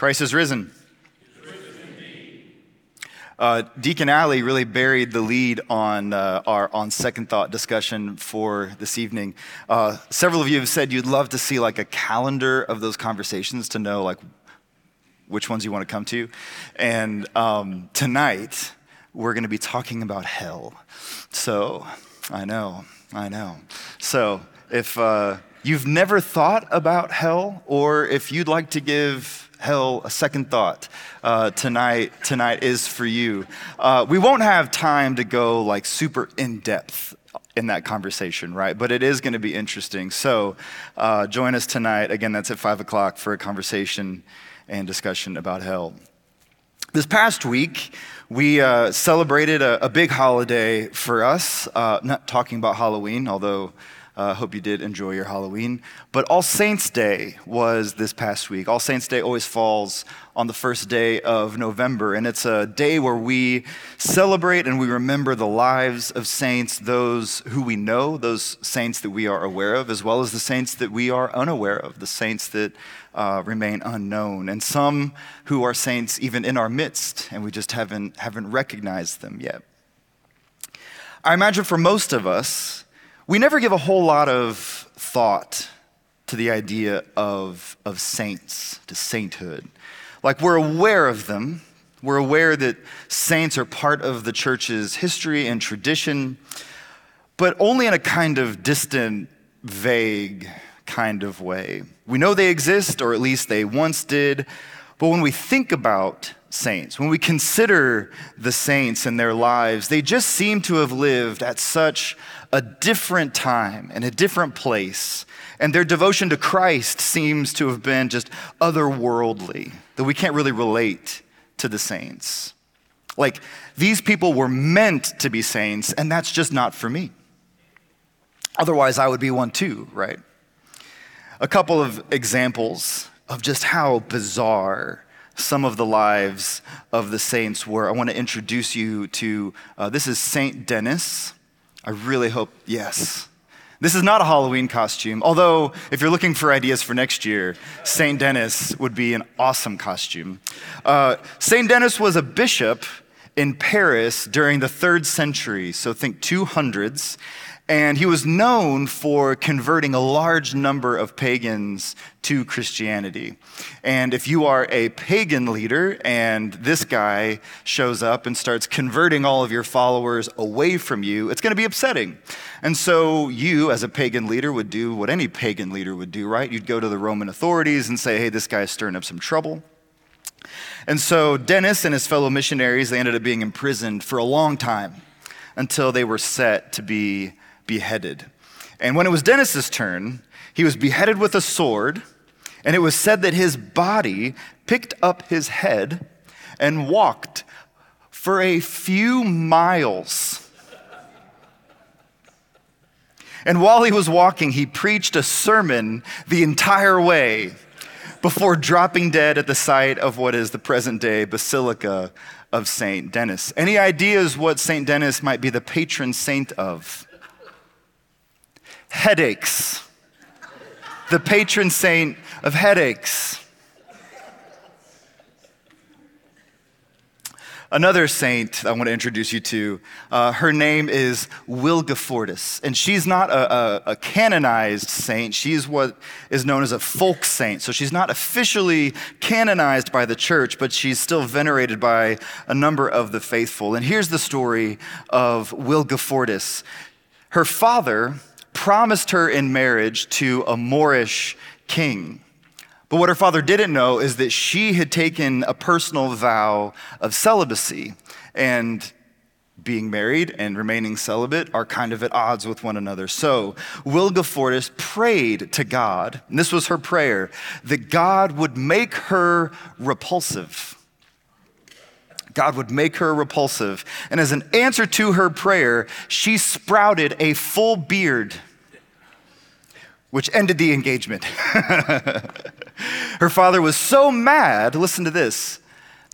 Christ is risen. Uh, Deacon Alley really buried the lead on uh, our on second thought discussion for this evening. Uh, several of you have said you'd love to see like a calendar of those conversations to know like which ones you want to come to. And um, tonight we're going to be talking about hell. So I know, I know. So if uh, you've never thought about hell, or if you'd like to give hell a second thought uh, tonight tonight is for you. Uh, we won't have time to go like super in depth in that conversation right? But it is going to be interesting. So uh, join us tonight. Again that's at five o'clock for a conversation and discussion about hell. This past week we uh, celebrated a, a, big holiday for us uh, not talking about halloween although I uh, hope you did enjoy your Halloween. But All Saints' Day was this past week. All Saints' Day always falls on the first day of November, and it's a day where we celebrate and we remember the lives of saints, those who we know, those saints that we are aware of, as well as the saints that we are unaware of, the saints that uh, remain unknown, and some who are saints even in our midst, and we just haven't, haven't recognized them yet. I imagine for most of us, we never give a whole lot of thought to the idea of, of saints, to sainthood. Like we're aware of them, we're aware that saints are part of the church's history and tradition, but only in a kind of distant, vague kind of way. We know they exist, or at least they once did, but when we think about saints, when we consider the saints and their lives, they just seem to have lived at such a different time and a different place. And their devotion to Christ seems to have been just otherworldly, that we can't really relate to the saints. Like, these people were meant to be saints, and that's just not for me. Otherwise, I would be one too, right? A couple of examples of just how bizarre some of the lives of the saints were. I want to introduce you to uh, this is Saint Denis. I really hope, yes. This is not a Halloween costume, although, if you're looking for ideas for next year, St. Denis would be an awesome costume. Uh, St. Denis was a bishop in Paris during the third century, so think 200s, and he was known for converting a large number of pagans to Christianity. And if you are a pagan leader and this guy shows up and starts converting all of your followers away from you, it's going to be upsetting. And so you, as a pagan leader, would do what any pagan leader would do, right? You'd go to the Roman authorities and say, hey, this guy's stirring up some trouble. And so Denis and his fellow missionaries, they ended up being imprisoned for a long time until they were set to be beheaded. And when it was Denis's turn, he was beheaded with a sword, and it was said that his body picked up his head and walked for a few miles. And while he was walking, he preached a sermon the entire way before dropping dead at the site of what is the present day Basilica of St. Denis. Any ideas what St. Denis might be the patron saint of? Headaches, the patron saint of headaches. Another saint I want to introduce you to, uh, her name is Wilgefortis. And she's not a, a, a, canonized saint. She's what is known as a folk saint. So she's not officially canonized by the church, but she's still venerated by a number of the faithful. And here's the story of Wilgefortis. Her father promised her in marriage to a Moorish king. But what her father didn't know is that she had taken a personal vow of celibacy. And being married and remaining celibate are kind of at odds with one another. So Wilgefortis prayed to God, and this was her prayer, that God would make her repulsive. God would make her repulsive. And as an answer to her prayer, she sprouted a full beard, which ended the engagement. her father was so mad, listen to this,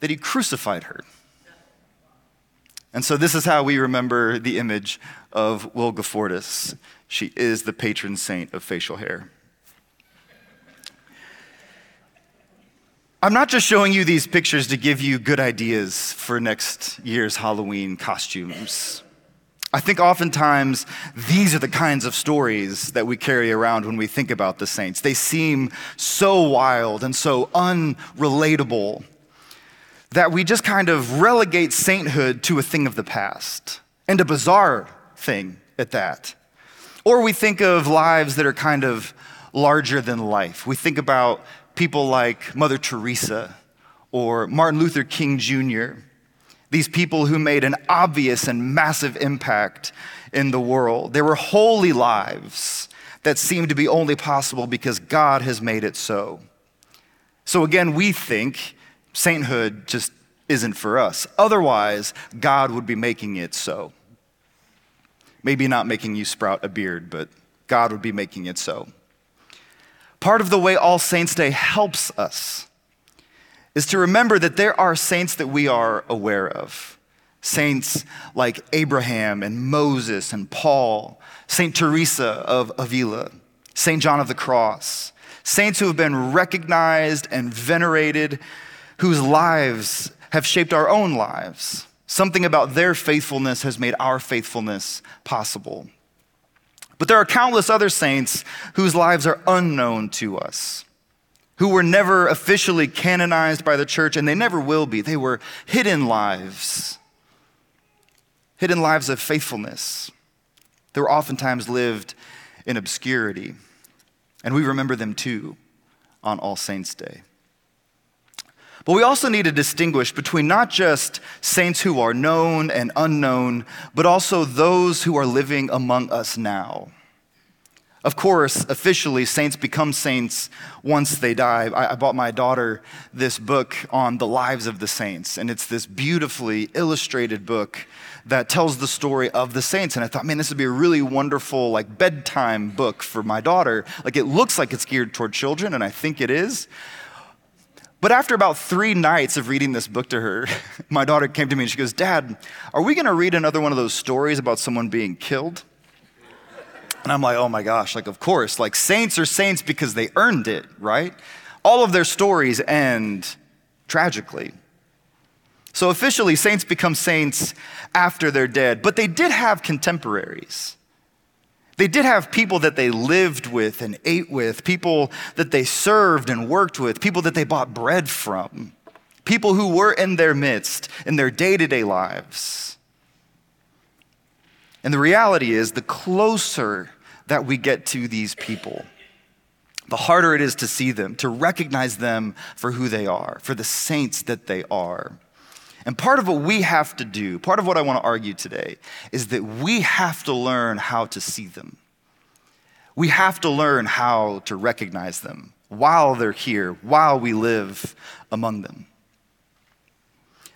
that he crucified her. And so, this is how we remember the image of Wilgefortis. She is the patron saint of facial hair. I'm not just showing you these pictures to give you good ideas for next year's Halloween costumes. I think oftentimes these are the kinds of stories that we carry around when we think about the saints. They seem so wild and so unrelatable that we just kind of relegate sainthood to a thing of the past and a bizarre thing at that. Or we think of lives that are kind of larger than life. We think about people like Mother Teresa or Martin Luther King Jr., these people who made an obvious and massive impact in the world. They were holy lives that seemed to be only possible because God has made it so. So again, we think sainthood just isn't for us. Otherwise, God would be making it so. Maybe not making you sprout a beard, but God would be making it so. Part of the way All Saints' Day helps us is to remember that there are saints that we are aware of. Saints like Abraham and Moses and Paul, Saint Teresa of Avila, Saint John of the Cross, saints who have been recognized and venerated whose lives have shaped our own lives. Something about their faithfulness has made our faithfulness possible. But there are countless other saints whose lives are unknown to us, who were never officially canonized by the church, and they never will be. They were hidden lives, hidden lives of faithfulness. They were oftentimes lived in obscurity, and we remember them too on All Saints' Day. But we also need to distinguish between not just saints who are known and unknown, but also those who are living among us now. Of course, officially, saints become saints once they die. I, I, bought my daughter this book on the lives of the saints, and it's this beautifully illustrated book that tells the story of the saints. And I thought, man, this would be a really wonderful, like, bedtime book for my daughter. Like, it looks like it's geared toward children, and I think it is. But after about three nights of reading this book to her, my daughter came to me and she goes, Dad, are we going to read another one of those stories about someone being killed? And I'm like, oh my gosh, like, of course. Like, saints are saints because they earned it, right? All of their stories end tragically. So, officially, saints become saints after they're dead, but they did have contemporaries. They did have people that they lived with and ate with, people that they served and worked with, people that they bought bread from, people who were in their midst in their day to day lives. And the reality is, the closer that we get to these people, the harder it is to see them, to recognize them for who they are, for the saints that they are. And part of what we have to do, part of what I want to argue today, is that we have to learn how to see them. We have to learn how to recognize them while they're here, while we live among them.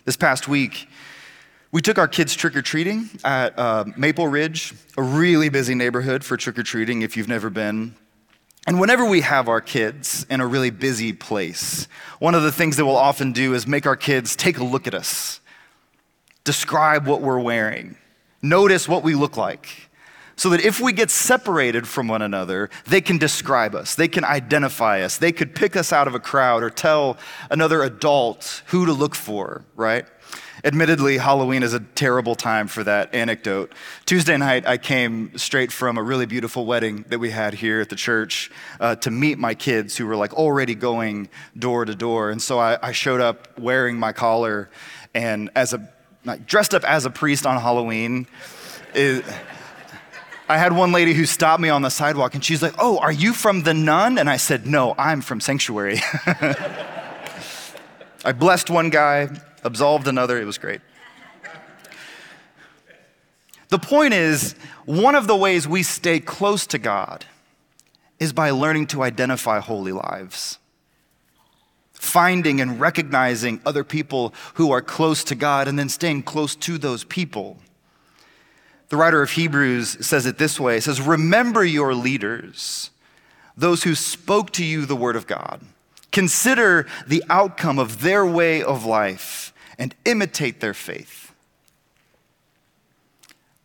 This past week, we took our kids trick or treating at uh, Maple Ridge, a really busy neighborhood for trick or treating if you've never been. And whenever we have our kids in a really busy place, one of the things that we'll often do is make our kids take a look at us, describe what we're wearing, notice what we look like, so that if we get separated from one another, they can describe us, they can identify us, they could pick us out of a crowd or tell another adult who to look for, right? Admittedly, Halloween is a terrible time for that anecdote. Tuesday night, I came straight from a really beautiful wedding that we had here at the church uh, to meet my kids who were like already going door to door. And so I, I showed up wearing my collar and as a, like, dressed up as a priest on Halloween. It, I had one lady who stopped me on the sidewalk and she's like, Oh, are you from the nun? And I said, No, I'm from Sanctuary. I blessed one guy, absolved another. It was great. The point is, one of the ways we stay close to God is by learning to identify holy lives. Finding and recognizing other people who are close to God and then staying close to those people. The writer of Hebrews says it this way It says, Remember your leaders, those who spoke to you the word of God. Consider the outcome of their way of life and imitate their faith.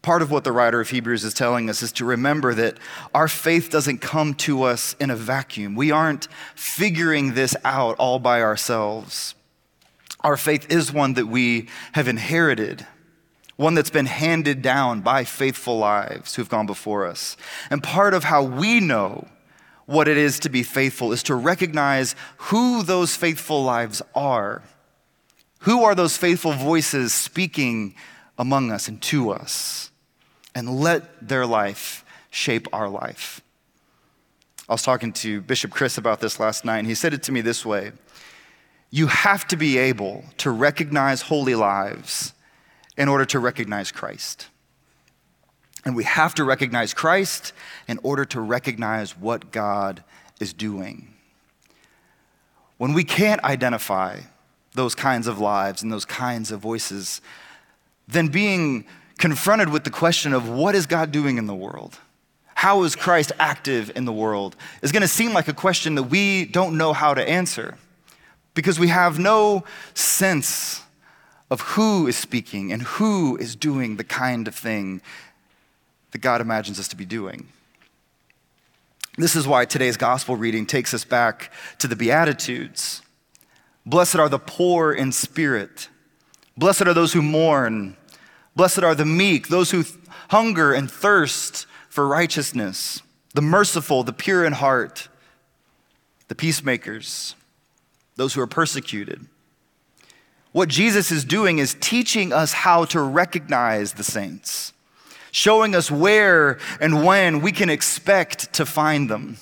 Part of what the writer of Hebrews is telling us is to remember that our faith doesn't come to us in a vacuum. We aren't figuring this out all by ourselves. Our faith is one that we have inherited, one that's been handed down by faithful lives who've gone before us. And part of how we know what it is to be faithful is to recognize who those faithful lives are. Who are those faithful voices speaking among us and to us? and let their life shape our life. I was talking to Bishop Chris about this last night, and he said it to me this way You have to be able to recognize holy lives in order to recognize Christ. And we have to recognize Christ in order to recognize what God is doing. When we can't identify those kinds of lives and those kinds of voices, then being confronted with the question of what is God doing in the world? How is Christ active in the world? is going to seem like a question that we don't know how to answer because we have no sense of who is speaking and who is doing the kind of thing that God imagines us to be doing. This is why today's gospel reading takes us back to the Beatitudes. Blessed are the poor in spirit. Blessed are those who mourn. Blessed are the meek, those who hunger and thirst for righteousness, the merciful, the pure in heart, the peacemakers, those who are persecuted. What Jesus is doing is teaching us how to recognize the saints, showing us where and when we can expect to find them.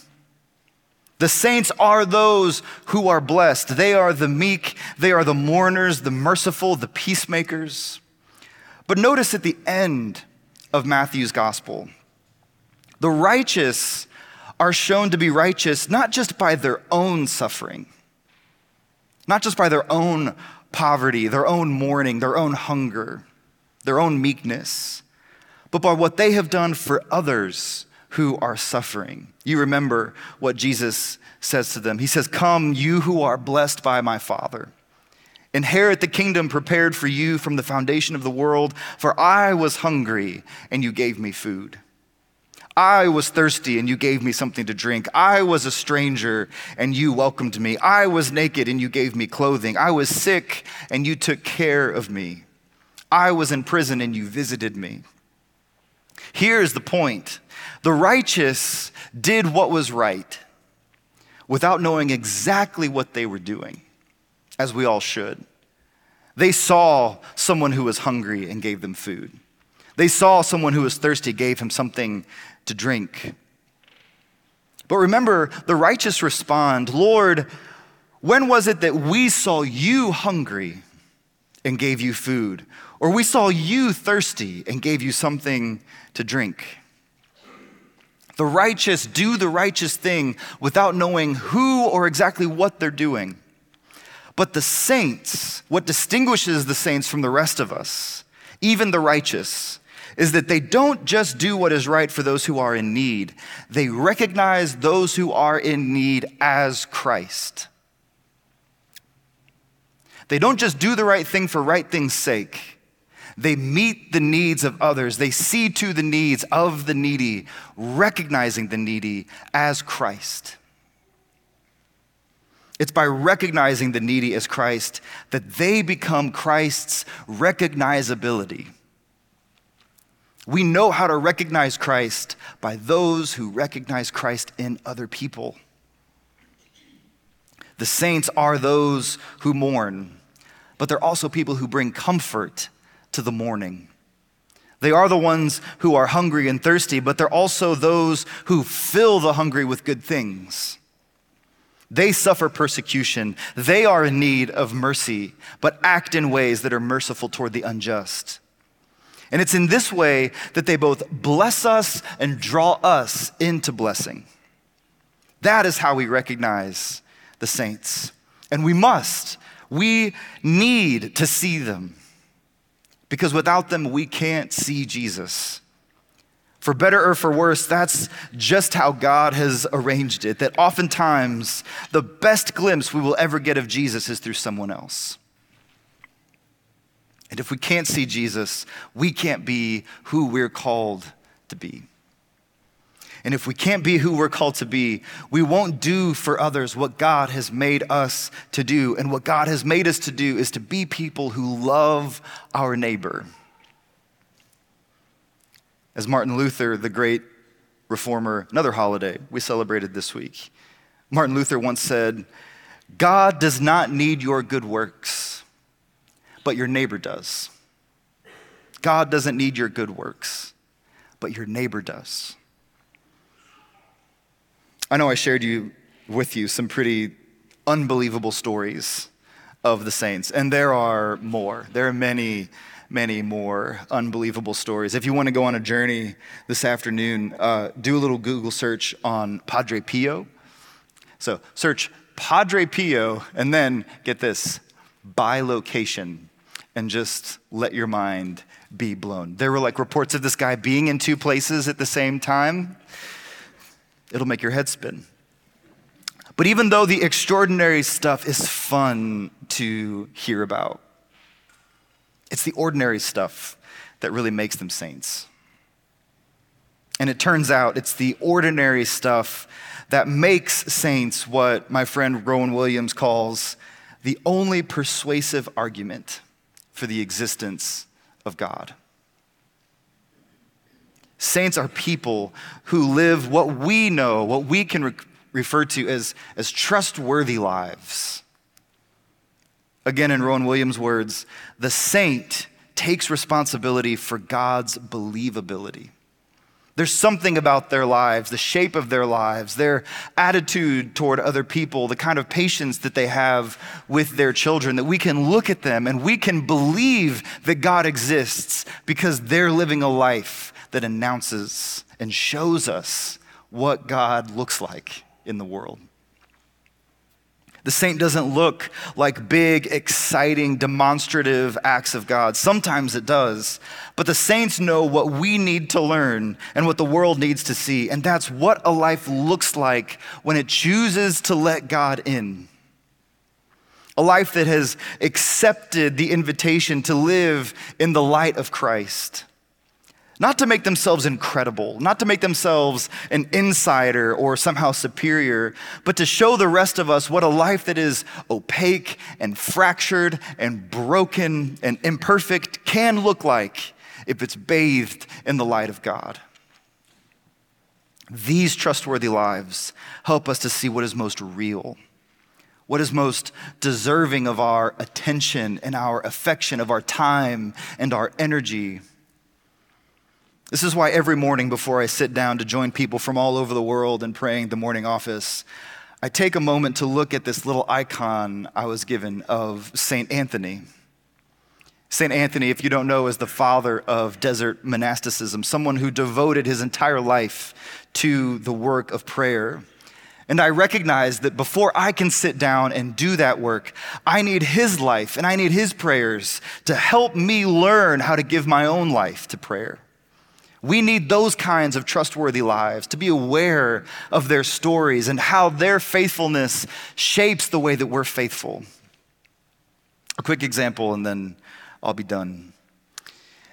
The saints are those who are blessed. They are the meek, they are the mourners, the merciful, the peacemakers. But notice at the end of Matthew's gospel, the righteous are shown to be righteous not just by their own suffering, not just by their own poverty, their own mourning, their own hunger, their own meekness, but by what they have done for others who are suffering. You remember what Jesus says to them. He says, Come, you who are blessed by my Father. Inherit the kingdom prepared for you from the foundation of the world, for I was hungry and you gave me food. I was thirsty and you gave me something to drink. I was a stranger and you welcomed me. I was naked and you gave me clothing. I was sick and you took care of me. I was in prison and you visited me. Here's the point the righteous did what was right without knowing exactly what they were doing as we all should. They saw someone who was hungry and gave them food. They saw someone who was thirsty, gave him something to drink. But remember, the righteous respond, Lord, when was it that we saw you hungry and gave you food? Or we saw you thirsty and gave you something to drink? The righteous do the righteous thing without knowing who or exactly what they're doing. But the saints, what distinguishes the saints from the rest of us, even the righteous, is that they don't just do what is right for those who are in need, they recognize those who are in need as Christ. They don't just do the right thing for right thing's sake. They meet the needs of others. They see to the needs of the needy, recognizing the needy as Christ. It's by recognizing the needy as Christ that they become Christ's recognizability. We know how to recognize Christ by those who recognize Christ in other people. The saints are those who mourn, but they're also people who bring comfort to the mourning. They are the ones who are hungry and thirsty, but they're also those who fill the hungry with good things. They suffer persecution. They are in need of mercy, but act in ways that are merciful toward the unjust. And it's in this way that they both bless us and draw us into blessing. That is how we recognize the saints. And we must, we need to see them. Because without them, we can't see Jesus. For better or for worse, that's just how God has arranged it. That oftentimes the best glimpse we will ever get of Jesus is through someone else. And if we can't see Jesus, we can't be who we're called to be. And if we can't be who we're called to be, we won't do for others what God has made us to do. And what God has made us to do is to be people who love our neighbor. As Martin Luther, the great reformer, another holiday we celebrated this week, Martin Luther once said, God does not need your good works, but your neighbor does. God doesn't need your good works, but your neighbor does. I know I shared you with you some pretty unbelievable stories of the saints, and there are more. There are many, many more unbelievable stories. If you want to go on a journey this afternoon, uh, do a little Google search on Padre Pio. So search Padre Pio, and then get this bilocation, and just let your mind be blown. There were like reports of this guy being in two places at the same time it'll make your head spin. But even though the extraordinary stuff is fun to hear about, it's the ordinary stuff that really makes them saints. And it turns out it's the ordinary stuff that makes saints what my friend Rowan Williams calls the only persuasive argument for the existence of God. Saints are people who live what we know, what we can re- refer to as, as trustworthy lives. Again, in Rowan Williams' words, the saint takes responsibility for God's believability. There's something about their lives, the shape of their lives, their attitude toward other people, the kind of patience that they have with their children, that we can look at them and we can believe that God exists because they're living a life that announces and shows us what God looks like in the world. The saint doesn't look like big, exciting, demonstrative acts of God. Sometimes it does. But the saints know what we need to learn and what the world needs to see. And that's what a life looks like when it chooses to let God in. A life that has accepted the invitation to live in the light of Christ. Not to make themselves incredible, not to make themselves an insider or somehow superior, but to show the rest of us what a life that is opaque and fractured and broken and imperfect can look like if it's bathed in the light of God. These trustworthy lives help us to see what is most real, what is most deserving of our attention and our affection, of our time and our energy. This is why every morning before I sit down to join people from all over the world in praying the morning office, I take a moment to look at this little icon I was given of St. Anthony. St. Anthony, if you don't know, is the father of desert monasticism, someone who devoted his entire life to the work of prayer. And I recognize that before I can sit down and do that work, I need his life and I need his prayers to help me learn how to give my own life to prayer. We need those kinds of trustworthy lives to be aware of their stories and how their faithfulness shapes the way that we're faithful. A quick example, and then I'll be done.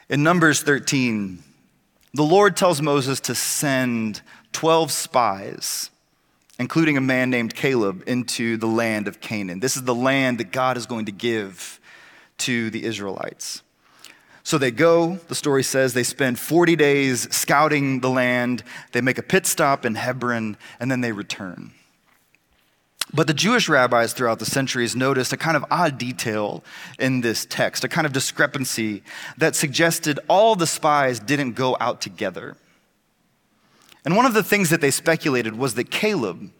In Numbers 13, the Lord tells Moses to send 12 spies, including a man named Caleb, into the land of Canaan. This is the land that God is going to give to the Israelites. So they go, the story says, they spend 40 days scouting the land. They make a pit stop in Hebron, and then they return. But the Jewish rabbis throughout the centuries noticed a kind of odd detail in this text, a kind of discrepancy that suggested all the spies didn't go out together. And one of the things that they speculated was that Caleb,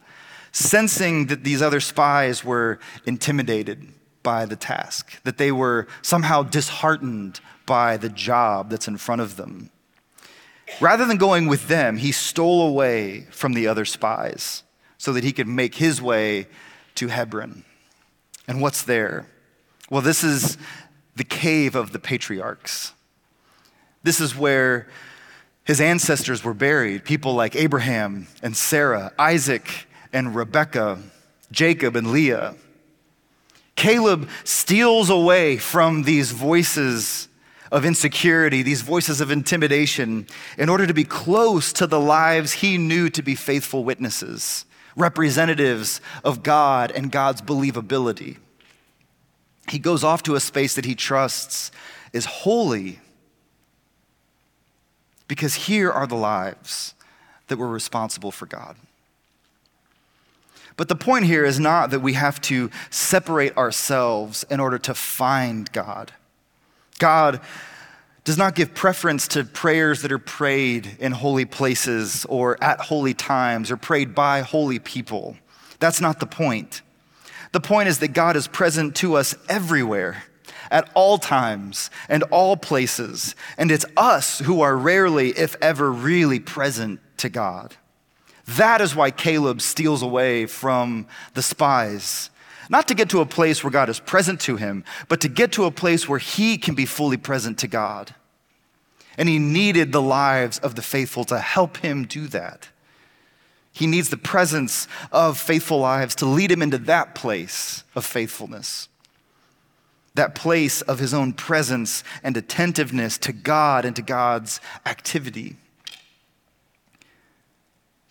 sensing that these other spies were intimidated by the task, that they were somehow disheartened by the job that's in front of them. Rather than going with them, he stole away from the other spies so that he could make his way to Hebron. And what's there? Well, this is the cave of the patriarchs. This is where his ancestors were buried people like Abraham and Sarah, Isaac and Rebekah, Jacob and Leah. Caleb steals away from these voices of insecurity, these voices of intimidation, in order to be close to the lives he knew to be faithful witnesses, representatives of God and God's believability. He goes off to a space that he trusts is holy because here are the lives that were responsible for God. But the point here is not that we have to separate ourselves in order to find God. God does not give preference to prayers that are prayed in holy places or at holy times or prayed by holy people. That's not the point. The point is that God is present to us everywhere at all times and all places, and it's us who are rarely, if ever, really present to God. That is why Caleb steals away from the spies. Not to get to a place where God is present to him, but to get to a place where he can be fully present to God. And he needed the lives of the faithful to help him do that. He needs the presence of faithful lives to lead him into that place of faithfulness that place of his own presence and attentiveness to God and to God's activity.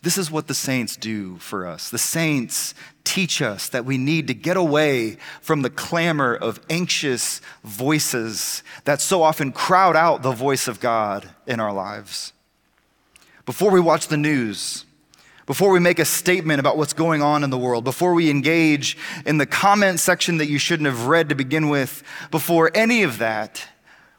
This is what the saints do for us. The saints teach us that we need to get away from the clamor of anxious voices that so often crowd out the voice of God in our lives. Before we watch the news, before we make a statement about what's going on in the world, before we engage in the comment section that you shouldn't have read to begin with, before any of that,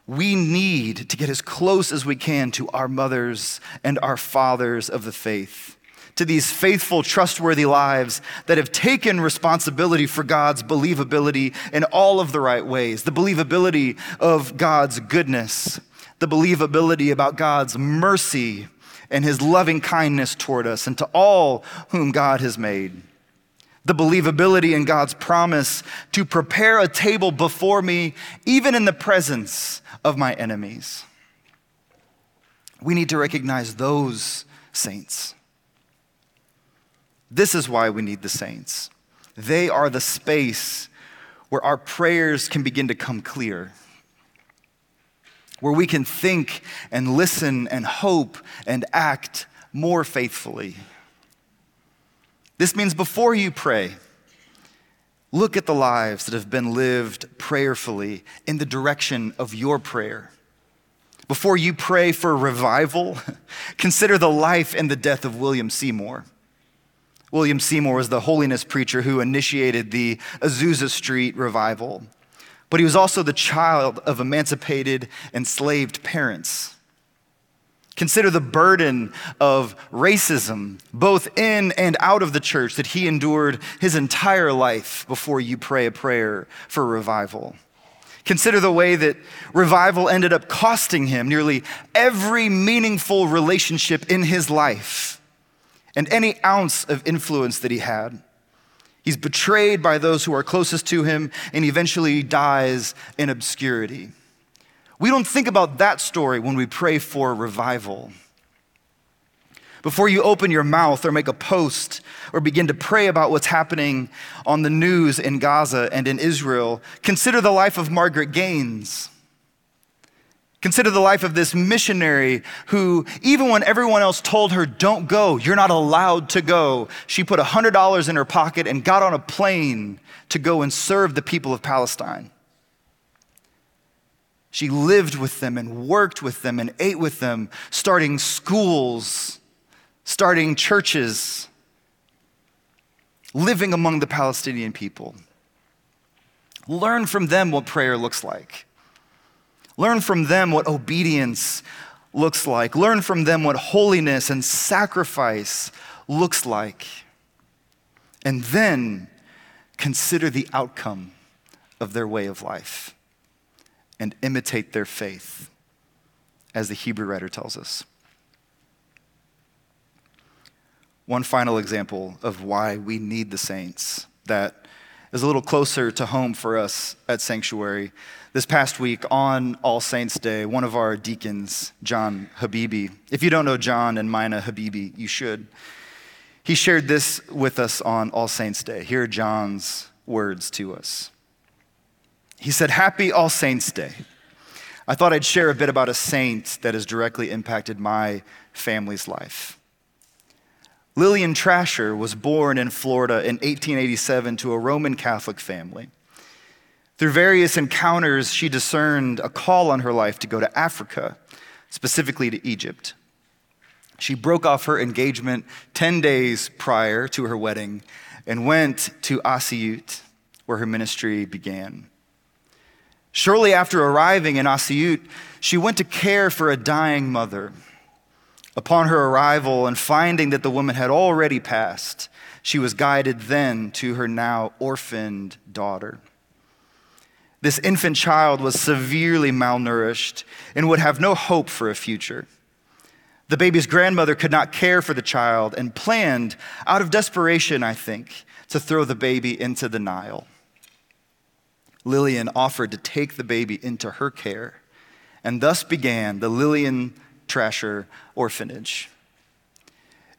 we need to get as close as we can to our mothers and our fathers of the faith, to these faithful, trustworthy lives that have taken responsibility for God's believability in all of the right ways, the believability of God's goodness, the believability about God's mercy and his loving kindness toward us and to all whom God has made. The believability in God's promise to prepare a table before me, even in the presence of my enemies. We need to recognize those saints. This is why we need the saints. They are the space where our prayers can begin to come clear where we can think and listen and hope and act more faithfully. This means before you pray, look at the lives that have been lived prayerfully in the direction of your prayer. Before you pray for revival, consider the life and the death of William Seymour. William Seymour was the holiness preacher who initiated the Azusa Street revival but he was also the child of emancipated, enslaved parents. Consider the burden of racism, both in and out of the church, that he endured his entire life before you pray a prayer for revival. Consider the way that revival ended up costing him nearly every meaningful relationship in his life and any ounce of influence that he had. He's betrayed by those who are closest to him and eventually dies in obscurity. We don't think about that story when we pray for revival. Before you open your mouth or make a post or begin to pray about what's happening on the news in Gaza and in Israel, consider the life of Margaret Gaines. Consider the life of this missionary who, even when everyone else told her, don't go, you're not allowed to go, she put $100 in her pocket and got on a plane to go and serve the people of Palestine. She lived with them and worked with them and ate with them, starting schools, starting churches, living among the Palestinian people. Learn from them what prayer looks like. Learn from them what obedience looks like. Learn from them what holiness and sacrifice looks like. And then consider the outcome of their way of life and imitate their faith, as the Hebrew writer tells us. One final example of why we need the saints that is a little closer to home for us at Sanctuary this past week on All Saints Day, one of our deacons, John Habibi, if you don't know John and Mina Habibi, you should. He shared this with us on All Saints Day. Here are John's words to us. He said, Happy All Saints' Day. I thought I'd share a bit about a saint that has directly impacted my family's life. Lillian Trasher was born in Florida in 1887 to a Roman Catholic family. Through various encounters, she discerned a call on her life to go to Africa, specifically to Egypt. She broke off her engagement 10 days prior to her wedding and went to Asyut, where her ministry began. Shortly after arriving in Asyut, she went to care for a dying mother. Upon her arrival and finding that the woman had already passed, she was guided then to her now orphaned daughter. This infant child was severely malnourished and would have no hope for a future. The baby's grandmother could not care for the child and planned, out of desperation, I think, to throw the baby into the Nile. Lillian offered to take the baby into her care, and thus began the Lillian Trasher Orphanage.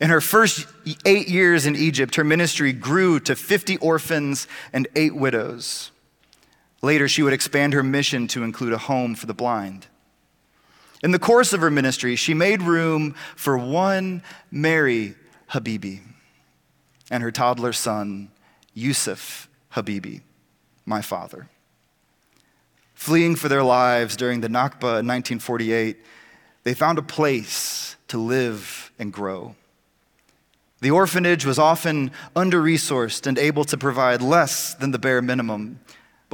In her first eight years in Egypt, her ministry grew to 50 orphans and eight widows. Later, she would expand her mission to include a home for the blind. In the course of her ministry, she made room for one Mary Habibi and her toddler son, Yusuf Habibi, my father. Fleeing for their lives during the Nakba in 1948, they found a place to live and grow. The orphanage was often under resourced and able to provide less than the bare minimum,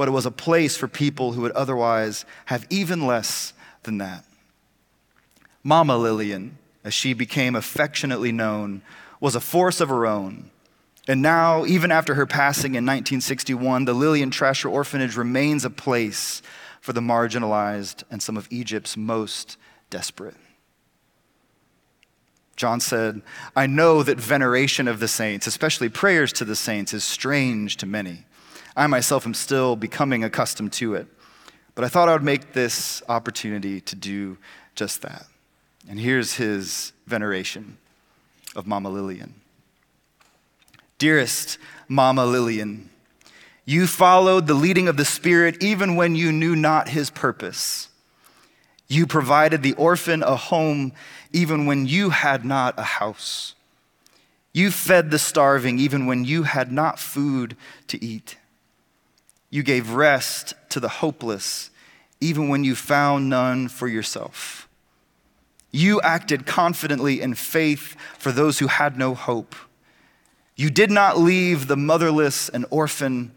but it was a place for people who would otherwise have even less than that. Mama Lillian, as she became affectionately known, was a force of her own. And now, even after her passing in 1961, the Lillian Trasher Orphanage remains a place for the marginalized and some of Egypt's most desperate. John said, I know that veneration of the saints, especially prayers to the saints, is strange to many. I myself am still becoming accustomed to it. But I thought I would make this opportunity to do just that. And here's his veneration of Mama Lillian. Dearest Mama Lillian, you followed the leading of the Spirit even when you knew not his purpose. You provided the orphan a home even when you had not a house. You fed the starving even when you had not food to eat. You gave rest to the hopeless even when you found none for yourself. You acted confidently in faith for those who had no hope. You did not leave the motherless and orphan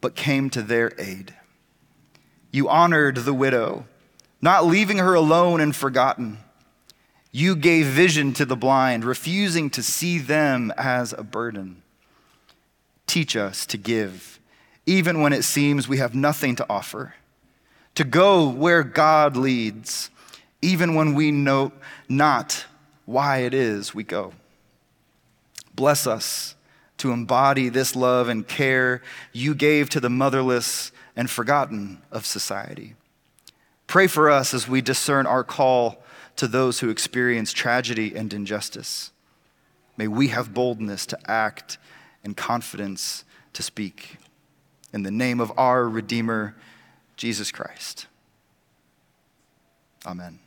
but came to their aid. You honored the widow, not leaving her alone and forgotten. You gave vision to the blind, refusing to see them as a burden. Teach us to give, even when it seems we have nothing to offer, to go where God leads, even when we know not why it is we go. Bless us to embody this love and care you gave to the motherless and forgotten of society. Pray for us as we discern our call to those who experience tragedy and injustice. May we have boldness to act and confidence to speak. In the name of our Redeemer, Jesus Christ. Amen.